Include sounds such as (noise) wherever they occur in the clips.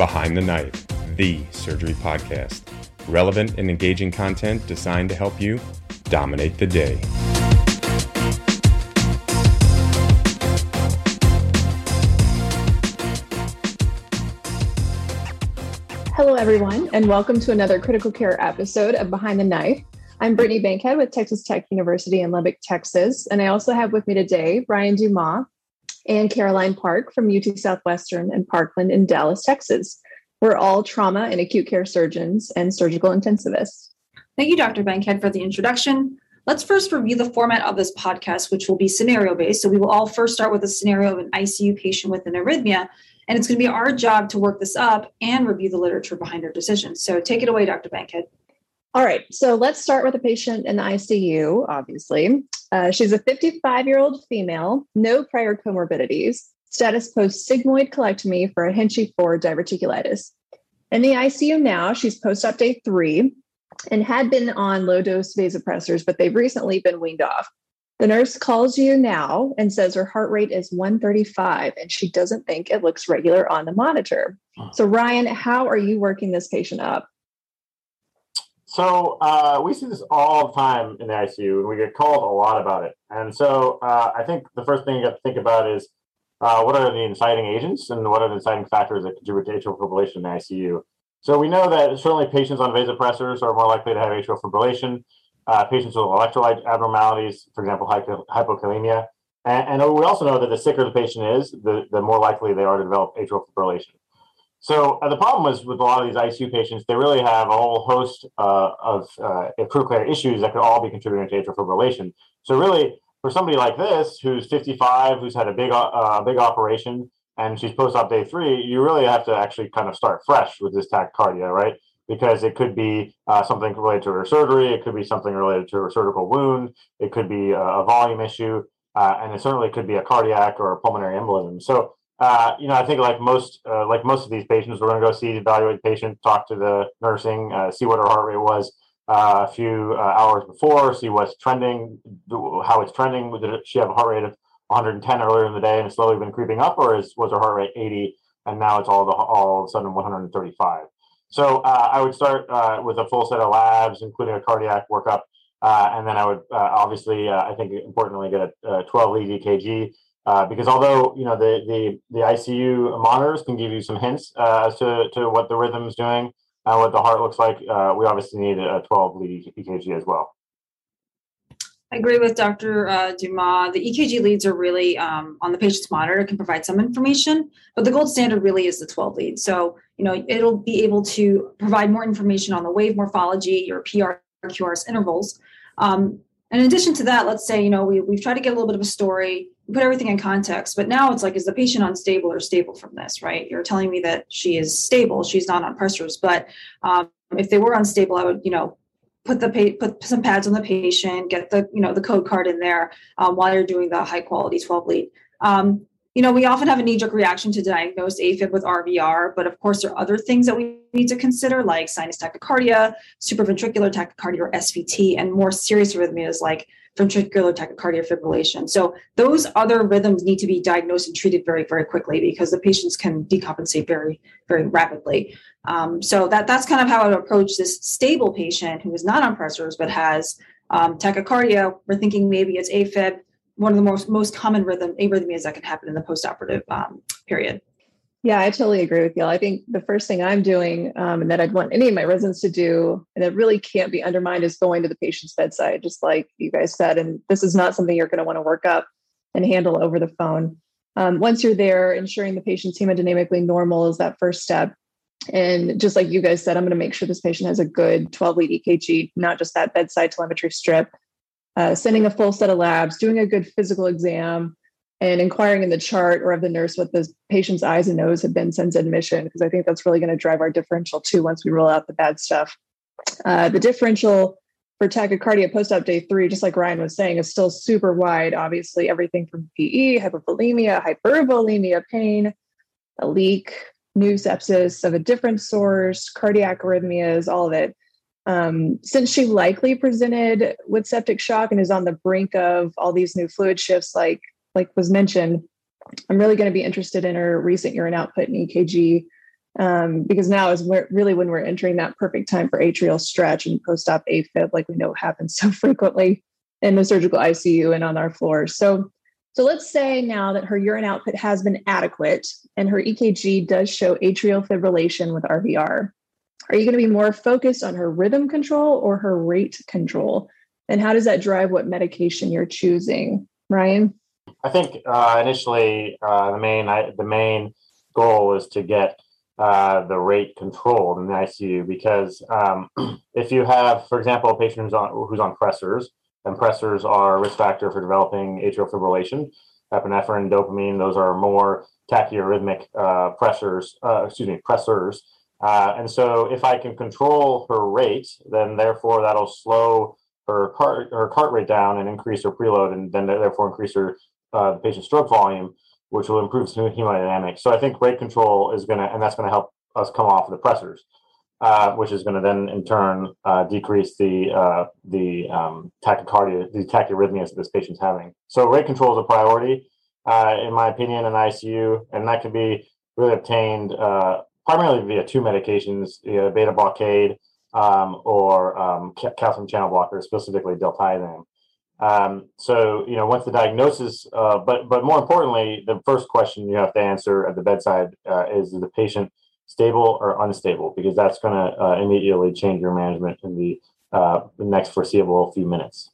Behind the Knife, the surgery podcast. Relevant and engaging content designed to help you dominate the day. Hello, everyone, and welcome to another critical care episode of Behind the Knife. I'm Brittany Bankhead with Texas Tech University in Lubbock, Texas. And I also have with me today Ryan Dumas and Caroline Park from UT Southwestern and Parkland in Dallas, Texas. We're all trauma and acute care surgeons and surgical intensivists. Thank you, Dr. Bankhead, for the introduction. Let's first review the format of this podcast, which will be scenario based. So, we will all first start with a scenario of an ICU patient with an arrhythmia, and it's going to be our job to work this up and review the literature behind our decisions. So, take it away, Dr. Bankhead. All right, so let's start with a patient in the ICU, obviously. Uh, she's a 55 year old female, no prior comorbidities, status post sigmoid colectomy for a Hinchey 4 diverticulitis. In the ICU now, she's post op day three and had been on low dose vasopressors, but they've recently been weaned off. The nurse calls you now and says her heart rate is 135 and she doesn't think it looks regular on the monitor. So, Ryan, how are you working this patient up? So uh, we see this all the time in the ICU, and we get called a lot about it. And so uh, I think the first thing you have to think about is uh, what are the inciting agents and what are the inciting factors that contribute to atrial fibrillation in the ICU. So we know that certainly patients on vasopressors are more likely to have atrial fibrillation. Uh, patients with electrolyte abnormalities, for example, hypo- hypokalemia. And, and, we also know that the sicker the patient is, the, the more likely they are to develop atrial fibrillation. So uh, the problem is with a lot of these ICU patients, they really have a whole host uh, of uh, critical issues that could all be contributing to atrial fibrillation. So really, for somebody like this who's 55, who's had a big uh, big operation, and she's post-op day three, you really have to actually kind of start fresh with this tachycardia, right? Because it could be uh, something related to her surgery, it could be something related to her surgical wound, it could be a volume issue, uh, and it certainly could be a cardiac or a pulmonary embolism. So uh, you know, I think like most uh, like most of these patients, we're going to go see, evaluate the patient, talk to the nursing, uh, see what her heart rate was uh, a few uh, hours before, see what's trending, how it's trending. Did she have a heart rate of 110 earlier in the day and it's slowly been creeping up, or is was her heart rate 80 and now it's all the, all of a sudden 135? So I would start with a full set of labs, including a cardiac workup, and then I would obviously, I think importantly, get a 12 lead EKG. Uh, because although you know the, the the ICU monitors can give you some hints uh, as to, to what the rhythm is doing and what the heart looks like, uh, we obviously need a 12 lead EKG as well. I agree with Dr. Uh, Dumas. The EKG leads are really um, on the patient's monitor, can provide some information, but the gold standard really is the 12 lead. So, you know, it'll be able to provide more information on the wave morphology, your PR, QRS intervals. Um, in addition to that, let's say, you know, we, we've tried to get a little bit of a story, put everything in context, but now it's like, is the patient unstable or stable from this, right? You're telling me that she is stable, she's not on pressors, but um, if they were unstable, I would, you know, put the pa- put some pads on the patient, get the, you know, the code card in there um, while you're doing the high quality 12 lead. Um, you know, we often have a knee jerk reaction to diagnose AFib with RVR, but of course, there are other things that we need to consider, like sinus tachycardia, supraventricular tachycardia, or SVT, and more serious arrhythmias like ventricular tachycardia fibrillation. So, those other rhythms need to be diagnosed and treated very, very quickly because the patients can decompensate very, very rapidly. Um, so, that, that's kind of how I would approach this stable patient who is not on pressors but has um, tachycardia. We're thinking maybe it's AFib one of the most most common rhythm arrhythmias that can happen in the postoperative um, period. Yeah, I totally agree with you. I think the first thing I'm doing, um, and that I'd want any of my residents to do, and it really can't be undermined, is going to the patient's bedside, just like you guys said. And this is not something you're going to want to work up and handle over the phone. Um, once you're there, ensuring the patient's hemodynamically normal is that first step. And just like you guys said, I'm going to make sure this patient has a good 12 lead EKG, not just that bedside telemetry strip uh, sending a full set of labs, doing a good physical exam, and inquiring in the chart or of the nurse what the patient's I's and O's have been since admission, because I think that's really going to drive our differential too once we roll out the bad stuff. Uh, the differential for tachycardia post op day three, just like Ryan was saying, is still super wide. Obviously, everything from PE, hypovolemia, hypervolemia, pain, a leak, new sepsis of a different source, cardiac arrhythmias, all of it. Um, since she likely presented with septic shock and is on the brink of all these new fluid shifts, like like was mentioned, I'm really going to be interested in her recent urine output and EKG Um, because now is really when we're entering that perfect time for atrial stretch and post-op AFib, like we know happens (laughs) so frequently in the surgical ICU and on our floors. So, so let's say now that her urine output has been adequate and her EKG does show atrial fibrillation with RVR. Are you going to be more focused on her rhythm control or her rate control? And how does that drive what medication you're choosing, Ryan? I think uh, initially uh, the main I, the main goal is to get uh, the rate controlled in the ICU because um, (clears throat) if you have, for example, a patient who's on who's on pressors, and pressors are a risk factor for developing atrial fibrillation. Epinephrine, dopamine, those are more tachyarrhythmic uh, pressures, uh, excuse me, pressors. Uh, and so if I can control her rate, then therefore that'll slow her heart, her heart rate down and increase her preload and then therefore increase her uh, patient stroke volume, which will improve hemodynamics. So I think rate control is going to, and that's going to help us come off of the pressors, uh, which is going to then in turn uh, decrease the uh, the um, tachycardia, the tachyarrhythmias that this patient's having. So rate control is a priority, uh, in my opinion, in ICU, and that can be really obtained uh, primarily via two medications, beta blockade um, or um, calcium channel blockers, specifically diltiazem. Um, so you know, once the diagnosis, uh, but but more importantly, the first question you have to answer at the bedside uh, is: Is the patient stable or unstable? Because that's going to uh, immediately change your management in the, uh, the next foreseeable few minutes.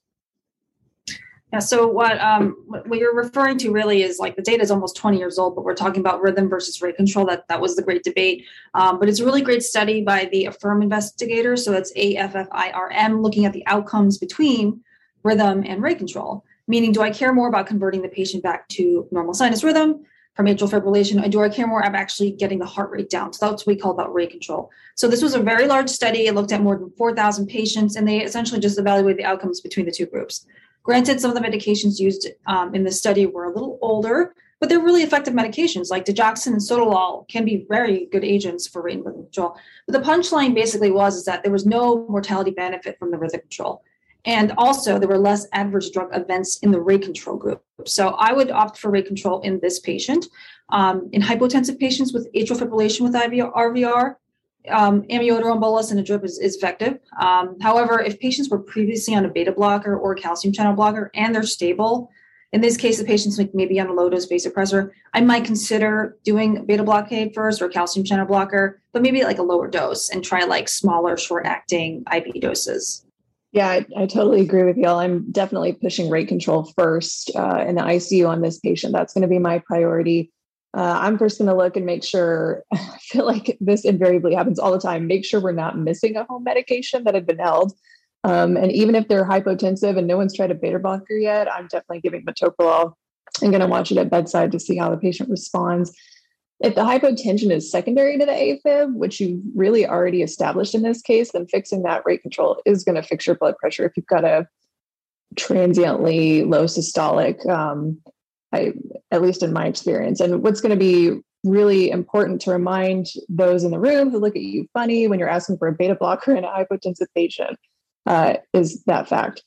Yeah. So what um, what you're referring to really is like the data is almost 20 years old, but we're talking about rhythm versus rate control. That that was the great debate. Um, but it's a really great study by the AFFIRM investigators. So that's A F F I R M, looking at the outcomes between rhythm and rate control. Meaning, do I care more about converting the patient back to normal sinus rhythm from atrial fibrillation, or do I care more about actually getting the heart rate down? So that's what we call that rate control. So this was a very large study. It looked at more than 4,000 patients, and they essentially just evaluated the outcomes between the two groups. Granted, some of the medications used um, in the study were a little older, but they're really effective medications like digoxin and sotalol can be very good agents for rate and rhythm control. But the punchline basically was is that there was no mortality benefit from the rhythm control. And also, there were less adverse drug events in the rate control group. So I would opt for rate control in this patient. Um, in hypotensive patients with atrial fibrillation with IVR, RVR, um, amiodarone bolus and a drip is, is effective. Um, however, if patients were previously on a beta blocker or calcium channel blocker and they're stable, in this case, the patient's maybe on a low dose vasopressor, I might consider doing beta blockade first or calcium channel blocker, but maybe like a lower dose and try like smaller, short acting IV doses. Yeah, I, I, totally agree with y'all. I'm definitely pushing rate control first uh, in the ICU on this patient. That's going to be my priority uh, I'm first going to look and make sure. (laughs) I feel like this invariably happens all the time. Make sure we're not missing a home medication that had been held. Um, and even if they're hypotensive and no one's tried a beta blocker yet, I'm definitely giving metoprolol. I'm going to watch it at bedside to see how the patient responds. If the hypotension is secondary to the AFib, which you've really already established in this case, then fixing that rate control is going to fix your blood pressure. If you've got a transiently low systolic um, I, at least in my experience. And what's going to be really important to remind those in the room who look at you funny when you're asking for a beta blocker in a hypotensive patient uh, is that fact.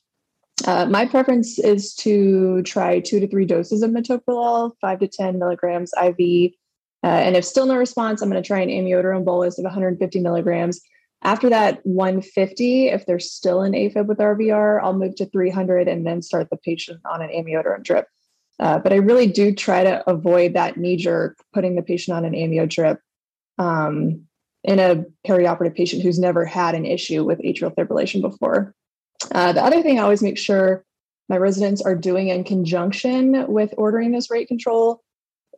Uh, my preference is to try two to three doses of metoprolol, five to 10 milligrams IV. Uh, and if still no response, I'm going to try an amiodarone bolus of 150 milligrams. After that 150, if they're still in AFib with RVR, I'll move to 300 and then start the patient on an amiodarone drip. Uh, but I really do try to avoid that knee jerk putting the patient on an amio drip um, in a perioperative patient who's never had an issue with atrial fibrillation before. Uh, the other thing I always make sure my residents are doing in conjunction with ordering this rate control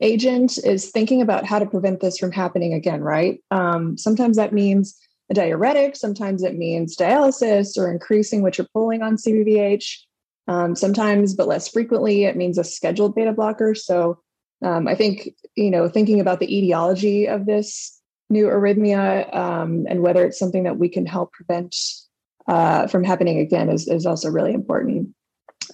agent is thinking about how to prevent this from happening again, right? Um, sometimes that means a diuretic, sometimes it means dialysis or increasing what you're pulling on CVVH. Um, sometimes, but less frequently, it means a scheduled beta blocker. So um, I think, you know, thinking about the etiology of this new arrhythmia um, and whether it's something that we can help prevent uh, from happening again is, is also really important.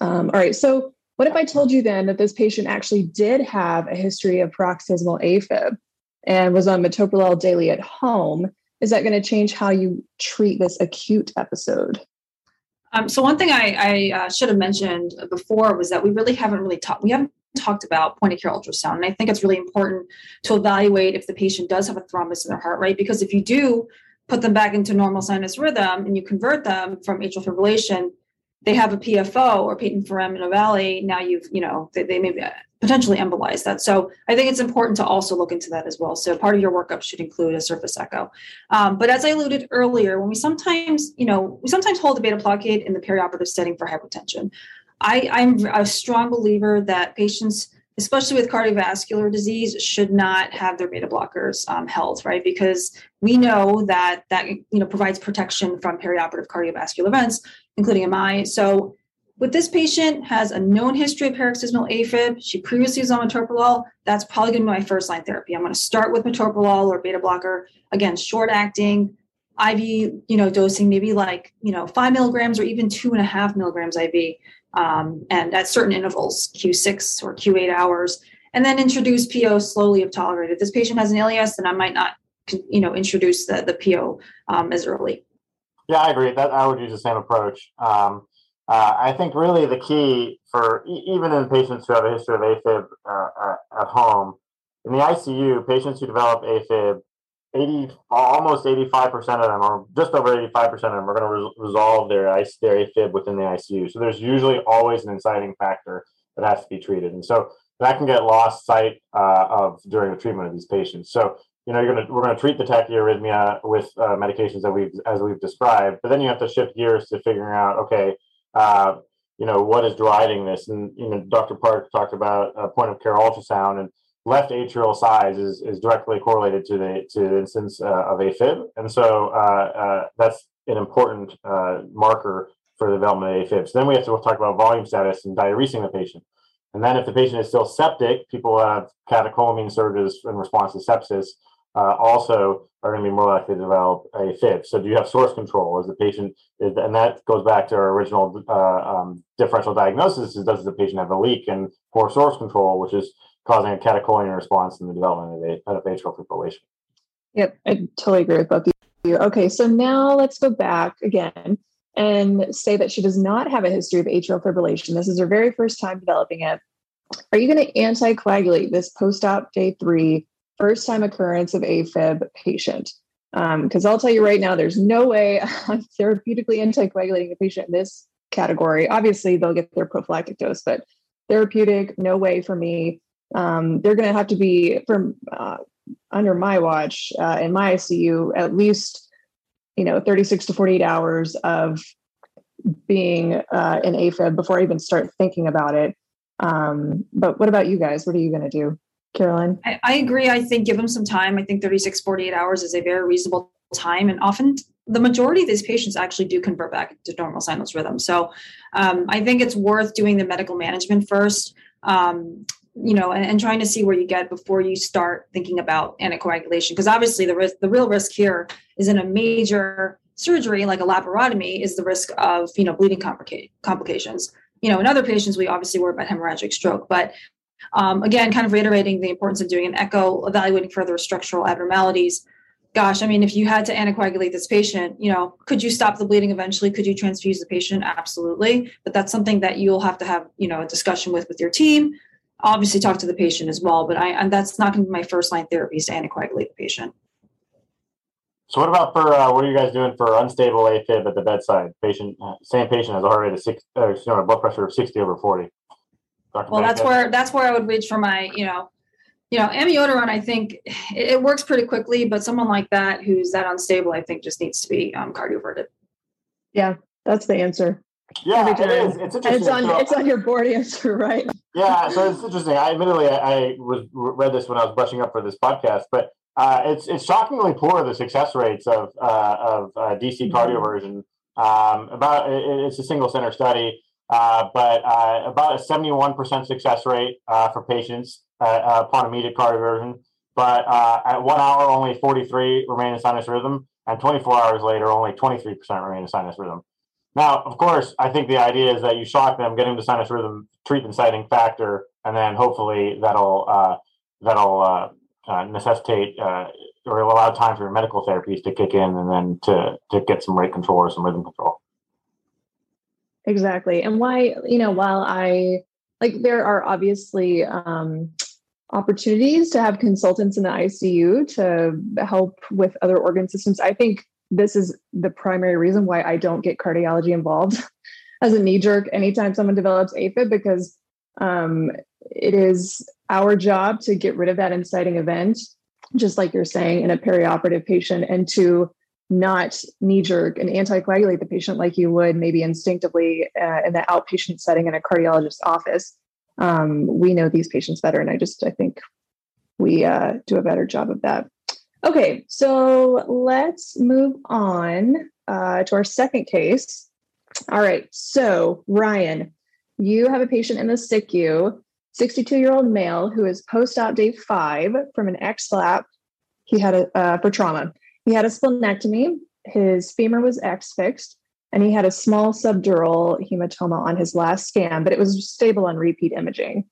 Um, all right. So, what if I told you then that this patient actually did have a history of paroxysmal AFib and was on metoprolol daily at home? Is that going to change how you treat this acute episode? Um, so one thing I, I uh, should have mentioned before was that we really haven't really talked. We haven't talked about point of care ultrasound. And I think it's really important to evaluate if the patient does have a thrombus in their heart rate, because if you do put them back into normal sinus rhythm and you convert them from atrial fibrillation, they have a PFO or patent foramen ovale. Now you've, you know, they, they may be potentially embolize that. So I think it's important to also look into that as well. So part of your workup should include a surface echo. Um, but as I alluded earlier, when we sometimes, you know, we sometimes hold a beta blockade in the perioperative setting for hypertension. I, I'm a strong believer that patients, especially with cardiovascular disease, should not have their beta blockers um, held, right? Because we know that that you know provides protection from perioperative cardiovascular events, including MI. So with this patient has a known history of paroxysmal AFib. She previously was on metoprolol. That's probably going to be my first line therapy. I'm going to start with metoprolol or beta blocker. Again, short acting, IV, you know, dosing, maybe like you know five milligrams or even two and a half milligrams IV, um, and at certain intervals, Q6 or Q8 hours, and then introduce PO slowly if tolerated. If this patient has an ileus, then I might not, you know, introduce the the PO um, as early. Yeah, I agree. That I would use the same approach. Um, uh, I think really the key for even in patients who have a history of AFib uh, uh at home, in the ICU, patients who develop AFib, 80, almost 85% of them, or just over 85% of them, are going to re- resolve their, their AFib within the ICU. So there's usually always an inciting factor that has to be treated. And so that can get lost sight uh, of during the treatment of these patients. So you know, you're gonna we're gonna treat the tachyarrhythmia with uh, medications that we've as we've described, but then you have to shift gears to figuring out, okay, uh, you know, what is driving this? And you know, Dr. Park talked about point of care ultrasound, and left atrial size is, is directly correlated to the to the instance uh, of AFib, and so uh, uh, that's an important marker for the development of AFib. So then we have to talk about volume status and diuresing the patient. And then if the patient is still septic, people have catecholamine surges in response to sepsis uh, also are going to be more likely to develop AFib. So do you have source control? Is the patient, and that goes back to our original uh, um, differential diagnosis, is does the patient have a leak and poor source control, which is causing a catecholamine response in the development of, of atrial fibrillation. Yep, I totally agree with both of you. Okay, so now let's go back again and say that she does not have a history of atrial fibrillation. This is her very first time developing it. Are you going to anticoagulate this post-op day three first time occurrence of AFib patient. Because um, I'll tell you right now, there's no way (laughs) I'm therapeutically anticoagulating a patient in this category. Obviously, they'll get their prophylactic dose, but therapeutic, no way for me. Um, they're going to have to be from uh, under my watch uh, in my ICU at least, you know, 36 to 48 hours of being uh, in AFib before I even start thinking about it. Um, but what about you guys? What are you going to do? Caroline? I, I, agree. I think give them some time. I think 36, 48 hours is a very reasonable time. And often the majority of these patients actually do convert back to normal sinus rhythm. So um, I think it's worth doing the medical management first. Um, you know, and, and, trying to see where you get before you start thinking about anticoagulation. Because obviously, the risk, the real risk here is in a major surgery like a laparotomy is the risk of you know bleeding complica- complications. You know, in other patients, we obviously worry about hemorrhagic stroke, but um, again, kind of reiterating the importance of doing an echo, evaluating further structural abnormalities. Gosh, I mean, if you had to anticoagulate this patient, you know, could you stop the bleeding eventually? Could you transfuse the patient? Absolutely. But that's something that you'll have to have, you know, a discussion with with your team. Obviously, talk to the patient as well. But I, and that's not going to be my first line therapy is to anticoagulate the patient. So what about for uh, what are you guys doing for unstable AFib at the bedside? Patient, same patient has a heart rate of six, uh, you know, a blood pressure of sixty over forty. Dr. Well, that's where that's where I would reach for my, you know, you know, amiodarone. I think it, it, works pretty quickly, but someone like that who's that unstable, I think, just needs to be um, cardioverted. Yeah, that's the answer. Yeah, it is. It's interesting. And it's on so, it's on your board answer, right? Yeah, so it's interesting. I admittedly I, I was read this when I was brushing up for this podcast, but uh, it's it's shockingly poor the success rates of uh, of uh, DC mm-hmm. cardioversion. Um, about it, it's a single center study. Uh, but uh, about a 71% success rate uh, for patients uh, upon immediate cardioversion. But uh, at one hour, only 43 remain in sinus rhythm, and 24 hours later, only 23% remain in sinus rhythm. Now, of course, I think the idea is that you shock them, get them to sinus rhythm, treat the inciting factor, and then hopefully that'll that'll necessitate or allow time for your medical therapies to kick in, and then to to get some rate control or some rhythm control. Exactly. And why, you know, while I like there are obviously um, opportunities to have consultants in the ICU to help with other organ systems. I think this is the primary reason why I don't get cardiology involved (laughs) as a knee jerk anytime someone develops AFib because um, it is our job to get rid of that inciting event, just like you're saying, in a perioperative patient, and to not knee jerk and anticoagulate the patient like you would maybe instinctively uh, in the outpatient setting in a cardiologist's office. Um, we know these patients better, and I just I think we uh, do a better job of that. Okay, so let's move on uh, to our second case. All right, so Ryan, you have a patient in the SICU, 62 year old male who is post op day five from an ex lap. He had a uh, for trauma. He had a splenectomy. His femur was X fixed, and he had a small subdural hematoma on his last scan, but it was stable on repeat imaging.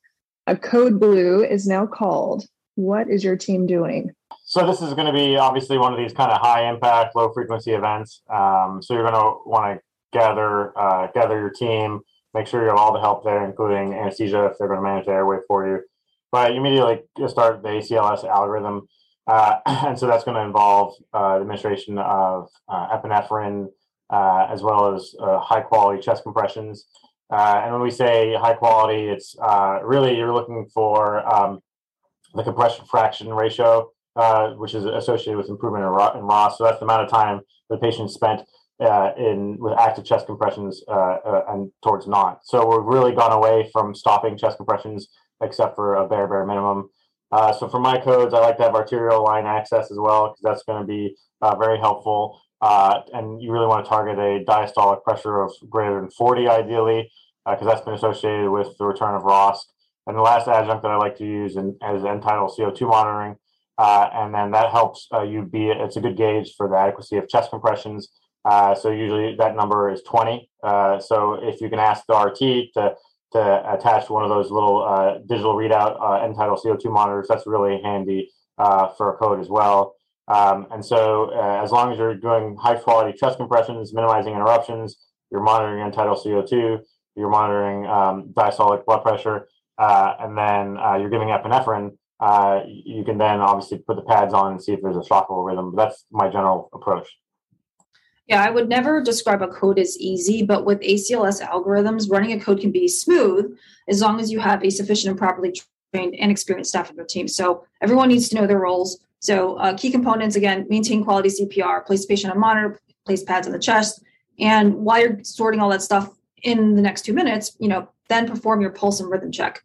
A code blue is now called. What is your team doing? So this is going to be obviously one of these kind of high impact, low frequency events. Um, so you're going to want to gather uh, gather your team, make sure you have all the help there, including anesthesia if they're going to manage the airway for you. But you immediately start the ACLS algorithm, uh, (clears throat) and so that's going to involve uh, administration of uh, epinephrine uh, as well as uh, high quality chest compressions. and when we say high quality, it's really you're looking for um, the compression fraction ratio, which is associated with improvement in, ROSC. So that's the amount of time the patient spent uh, in with active chest compressions uh, uh, and towards not. So we've really gone away from stopping chest compressions except for a bare bare minimum. Uh, so for my codes, I like to have arterial line access as well because that's going to be uh, very helpful. Uh, and you really want to target a diastolic pressure of greater than 40 ideally because that's been associated with the return of ROSC. And the last adjunct that I like to use in, as end tidal CO2 monitoring. and then that helps you be, it's a good gauge for the adequacy of chest compressions uh, so usually that number is 20. Uh, so if you can ask the RT to to attach one of those little uh, digital readout uh, end tidal CO2 monitors, that's really handy uh, for a code as well. Um, and so uh, as long as you're doing high quality chest compressions, minimizing interruptions, you're monitoring end tidal CO2, you're monitoring um, diastolic blood pressure, and then you're giving epinephrine, you can then obviously put the pads on and see if there's a shockable rhythm. But that's my general approach. Yeah, I would never describe a code as easy, but with ACLS algorithms, running a code can be smooth as long as you have a sufficient and properly trained and experienced staff in your team. So everyone needs to know their roles. So uh, key components again: maintain quality CPR, place patient on monitor, place pads on the chest, and while you're sorting all that stuff in the next two minutes, you know, then perform your pulse and rhythm check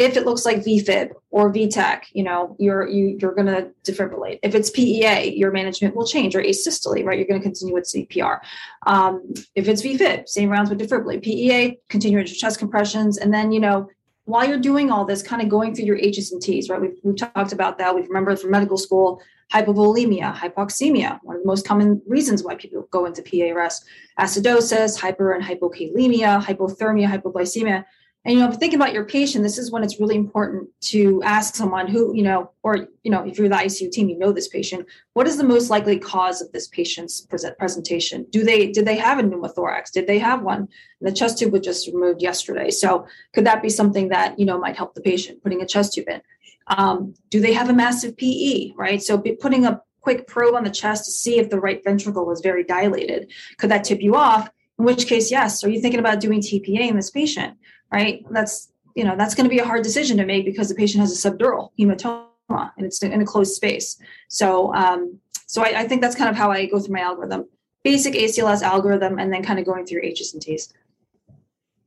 if it looks like VFib or VTach, you know, you're you, you're going to defibrillate. If it's PEA, your management will change or asystole, right? You're going to continue with CPR. Um, if it's VFib, same rounds with defibrillate. PEA, continue with chest compressions, and then you know, while you're doing all this, kind of going through your H's and T's, right? We've, we've talked about that. We've remembered from medical school, hypovolemia, hypoxemia, one of the most common reasons why people go into PARS, acidosis, hyper and hypokalemia, hypothermia, hypoglycemia and you know, if thinking about your patient, this is when it's really important to ask someone who, you know, or you know, if you're the ICU team, you know this patient. What is the most likely cause of this patient's present presentation? Do they did they have a pneumothorax? Did they have one? And the chest tube was just removed yesterday. So could that be something that you know might help the patient putting a chest tube in? Um, do they have a massive PE? Right. So putting a quick probe on the chest to see if the right ventricle was very dilated. Could that tip you off? In which case, yes. Are you thinking about doing TPA in this patient? Right? That's you know that's going to be a hard decision to make because the patient has a subdural hematoma and it's in a closed space. So um, so I, I think that's kind of how I go through my algorithm, basic ACLS algorithm, and then kind of going through H's and T's.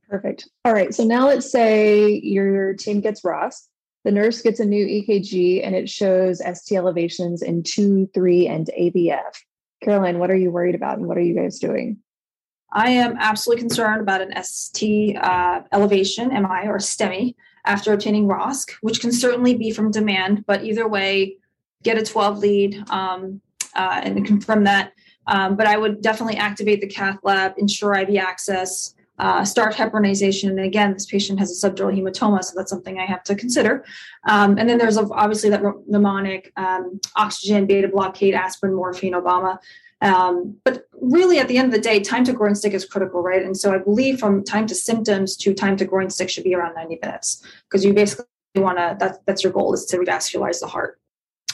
Perfect. All right. So now let's say your team gets ROSC. The nurse gets a new EKG and it shows ST elevations in two, three, and AVF. Caroline, what are you worried about and what are you guys doing? I am absolutely concerned about an ST uh, elevation, MI or STEMI, after obtaining ROSC, which can certainly be from demand, but either way, get a 12 lead um, uh, and confirm that. Um, but I would definitely activate the cath lab, ensure IV access, uh, start heparinization. And again, this patient has a subdural hematoma, so that's something I have to consider. Um, and then there's obviously that mnemonic um, oxygen, beta blockade, aspirin, morphine, Obama. Um, but really, at the end of the day, time to groin stick is critical, right? And so I believe from time to symptoms to time to groin stick should be around 90 minutes because you basically want to, that's, that's your goal is to revascularize the heart.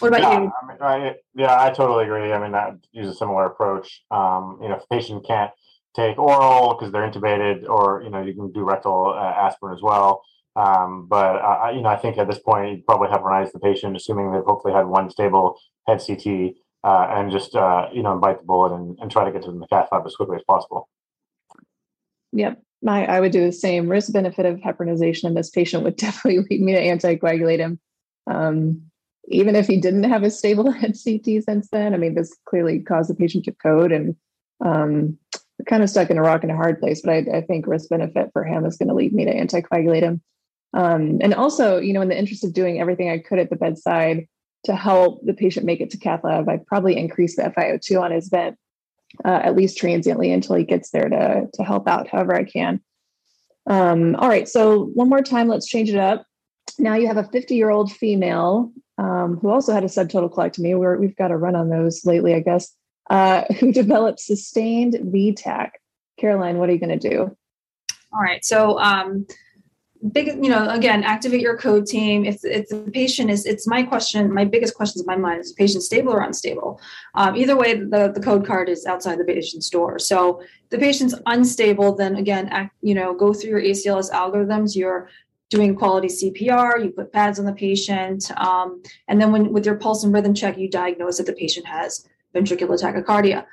What about yeah, you? I mean, I, yeah, I totally agree. I mean, that use a similar approach. Um, you know, if a patient can't take oral because they're intubated, or you know, you can do rectal uh, aspirin as well. Um, but uh, you know, I think at this point you probably heparinize the patient, assuming they've hopefully had one stable head CT, uh, and just uh, you know invite the bullet and, and try to get to the cath lab as quickly as possible. Yep, my I would do the same. Risk benefit of heparinization in this patient would (laughs) definitely lead me to anticoagulate him. Um, even if he didn't have a stable (laughs) head CT since then, I mean, this clearly caused the patient to code and um, kind of stuck in a rock and a hard place. But I, I think risk benefit for him is going to lead me to anticoagulate him. Um, and also, you know, in the interest of doing everything I could at the bedside to help the patient make it to cath lab, I'd probably increase the FiO2 on his vent, uh, at least transiently until he gets there to, to help out however I can. Um, all right, so one more time, let's change it up. Now you have a 50 year old female um, who also had a subtotal colectomy. We're, we've got a run on those lately, I guess, uh, (laughs) who developed sustained VTach. Caroline, what are you going to do? All right, so um, big you know again activate your code team. If, if the patient is it's my question my biggest questions in my mind is the patient stable or unstable? Um, either way the, the code card is outside the patient's door. So the patient's unstable then again act, you know go through your acls algorithms. You're doing quality cpr you put pads on the patient um, and then when with your pulse and rhythm check you diagnose that the patient has ventricular tachycardia.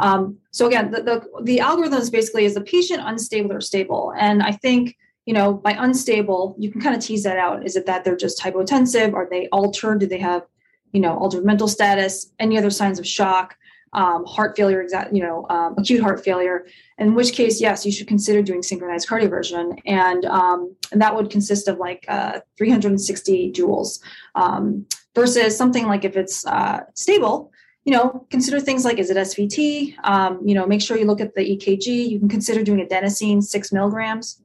Um, so again the, the, the algorithms basically is the patient unstable or stable. And i think you know, by unstable, you can kind of tease that out. Is it that they're just hypotensive? Are they altered? Do they have, you know, altered mental status? Any other signs of shock? Um, heart failure, exact, you know, um, acute heart failure. In which case, yes, you should consider doing synchronized cardioversion, and um, and that would consist of like uh, 360 joules um, versus something like if it's uh, stable, you know, consider things like is it SVT? Um, you know, make sure you look at the EKG. You can consider doing adenosine six milligrams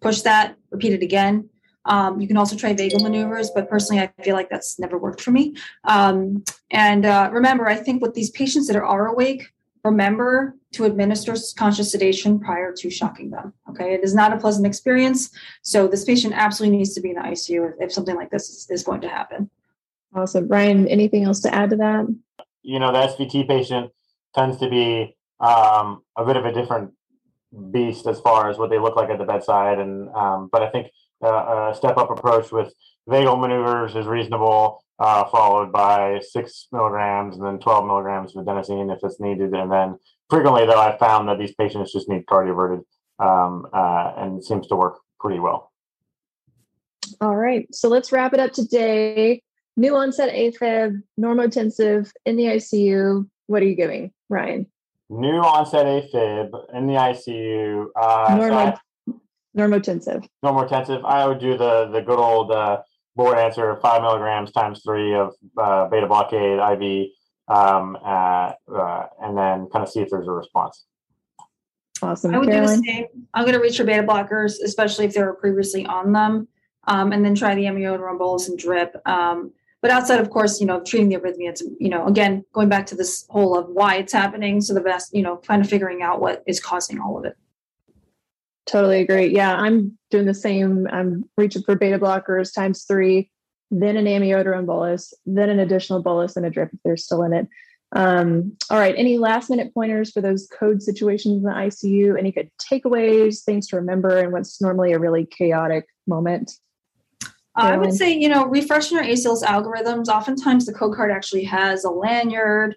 push that, repeat it again. Um, you can also try vagal maneuvers, but personally, I feel like that's never worked for me. Um, and uh, remember, I think with these patients that are awake, remember to administer conscious sedation prior to shocking them. Okay, it is not a pleasant experience. So this patient absolutely needs to be in the ICU if, if something like this is, is going to happen. Awesome, Ryan. Anything else to add to that? You know, the SVT patient tends to be um, a bit of a different beast as far as what they look like at the bedside. And um, but I think uh, a step up approach with vagal maneuvers is reasonable, uh, followed by six milligrams and then 12 milligrams of adenosine if it's needed. And then frequently, though, I've found that these patients just need cardioverted um, uh, and it seems to work pretty well. All right. So let's wrap it up today. New onset AFib, normotensive in the ICU. What are you giving, Ryan? New onset AFib in the ICU. Uh, Normo, so normotensive. Normotensive. I would do the the good old uh, board answer: five milligrams times three of uh, beta blockade IV, um, uh, uh, and then kind of see if there's a response. Awesome. I would Caroline? do the same. I'm going to reach for beta blockers, especially if they were previously on them, um, and then try the amiodarone bolus and drip. Um, but outside, of course, you know, treating the arrhythmia, it's, you know, again, going back to this whole of why it's happening. So the best, you know, kind of figuring out what is causing all of it. Totally agree. Yeah, I'm doing the same. I'm reaching for beta blockers times three, then an amiodarone bolus, then an additional bolus and a drip if they're still in it. Um, all right. Any last minute pointers for those code situations in the ICU? Any good takeaways, things to remember, and what's normally a really chaotic moment? I would say, you know, refreshing your ACLS algorithms. Oftentimes, the code card actually has a lanyard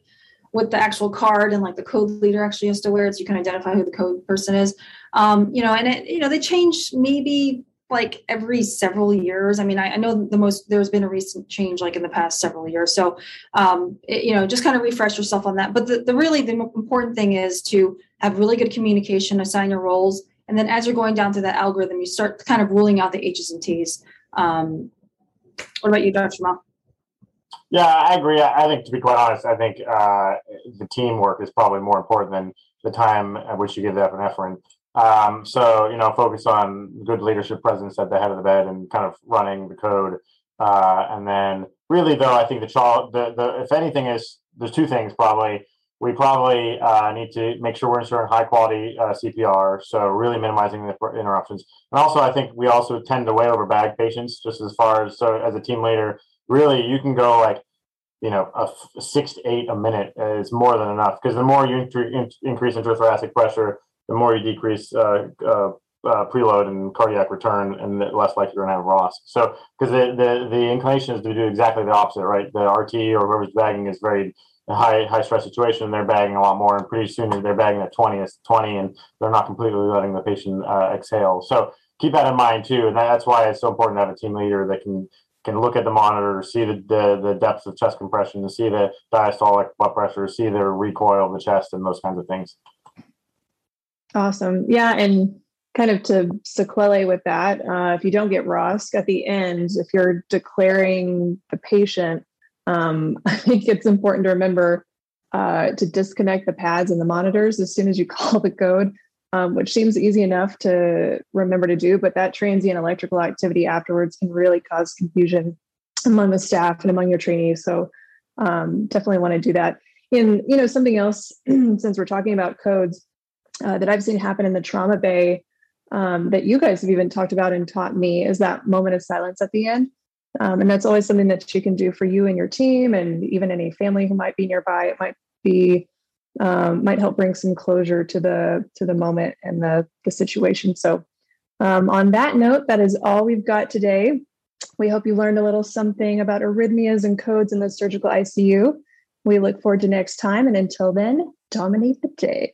with the actual card, and like the code leader actually has to wear it, so you can identify who the code person is. Um, you know, and it, you know, they change maybe like every several years. I mean, I, I, know the most there's been a recent change like in the past several years. So, um, it, you know, just kind of refresh yourself on that. But the, the really the important thing is to have really good communication, assign your roles, and then as you're going down through that algorithm, you start kind of ruling out the H's and T's. Um, what about you, Dr. Dumas? Yeah, I agree. I think, to be quite honest, I think uh, the teamwork is probably more important than the time at which you give the epinephrine. Um, so, you know, focus on good leadership presence at the head of the bed and kind of running the code. Uh, and then, really, though, I think the child, the, the if anything, is there's two things probably. We probably uh, need to make sure we're ensuring high quality uh, CPR. So really minimizing the interruptions. And also, I think we also tend to way over bag patients just as far as, so as a team leader, really you can go like, you know, a f- six to eight a minute is more than enough because the more you in- increase intrathoracic pressure, the more you decrease uh, uh, uh, preload and cardiac return, and the less likely you're going to have ROSC. So, because the, the the inclination is to do exactly the opposite, right? The RT or whoever's bagging is very high high stress situation, they're bagging a lot more, and pretty soon they're bagging at 20, it's 20, and they're not completely letting the patient uh, exhale. So keep that in mind too, and that's why it's so important to have a team leader that can can look at the monitor, see the, the, the depth of chest compression, to see the diastolic blood pressure, see the recoil of the chest, and those kinds of things. Awesome. Yeah. And kind of to sequelae with that, uh, if you don't get ROSC at the end, if you're declaring the patient, um, (laughs) I think it's important to remember uh, to disconnect the pads and the monitors as soon as you (laughs) call the code, um, which seems easy enough to remember to do, but that transient electrical activity afterwards can really cause confusion among the staff and among your trainees. So um, definitely want to do that. And you know something else, (clears throat) since we're talking about codes, uh, that I've seen happen in the trauma bay um, that you guys have even talked about and taught me is that moment of silence at the end. Um, and that's always something that you can do for you and your team, and even any family who might be nearby. It might be um, might help bring some closure to the to the moment and the the situation. So, um, on that note, that is all we've got today. We hope you learned a little something about arrhythmias and codes in the surgical ICU. We look forward to next time, and until then, dominate the day.